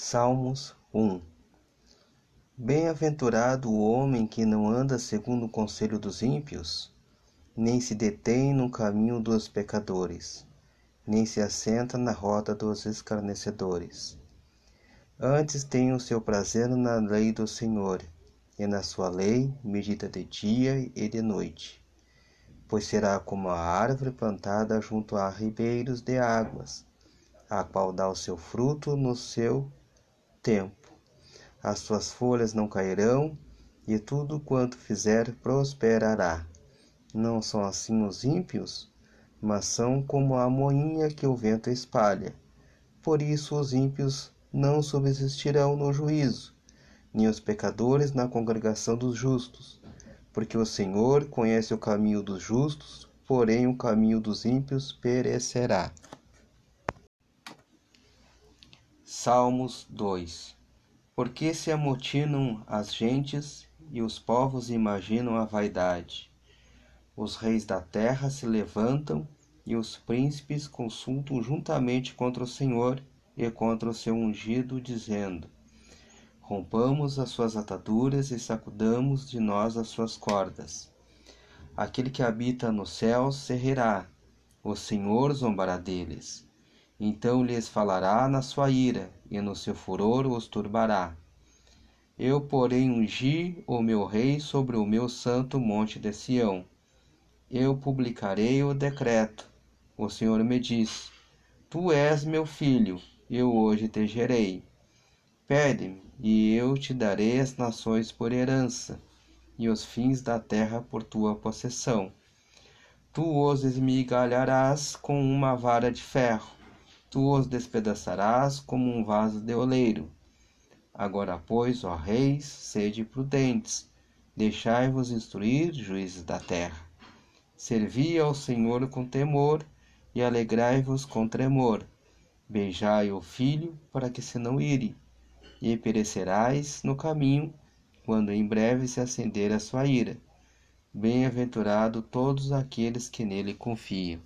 Salmos 1 Bem-aventurado o homem que não anda segundo o conselho dos ímpios, nem se detém no caminho dos pecadores, nem se assenta na roda dos escarnecedores. Antes tem o seu prazer na lei do Senhor, e na sua lei medita de dia e de noite. Pois será como a árvore plantada junto a ribeiros de águas, a qual dá o seu fruto no seu tempo. As suas folhas não cairão, e tudo quanto fizer prosperará. Não são assim os ímpios, mas são como a moinha que o vento espalha. Por isso os ímpios não subsistirão no juízo, nem os pecadores na congregação dos justos, porque o Senhor conhece o caminho dos justos, porém o caminho dos ímpios perecerá. Salmos 2 Porque se amotinam as gentes e os povos imaginam a vaidade. Os reis da terra se levantam e os príncipes consultam juntamente contra o Senhor e contra o seu ungido, dizendo: Rompamos as suas ataduras e sacudamos de nós as suas cordas. Aquele que habita no céu se rirá, o Senhor zombará deles. Então lhes falará na sua ira, e no seu furor os turbará. Eu, porém, ungi o meu rei sobre o meu santo monte de Sião. Eu publicarei o decreto. O Senhor me diz: Tu és meu filho, eu hoje te gerei. Pede-me, e eu te darei as nações por herança, e os fins da terra por tua possessão. Tu os esmigalharás com uma vara de ferro tu os despedaçarás como um vaso de oleiro. Agora, pois, ó reis, sede prudentes, deixai-vos instruir, juízes da terra. Servi ao Senhor com temor e alegrai-vos com tremor. Beijai o filho para que se não ire, e perecerás no caminho, quando em breve se acender a sua ira. Bem-aventurado todos aqueles que nele confiam.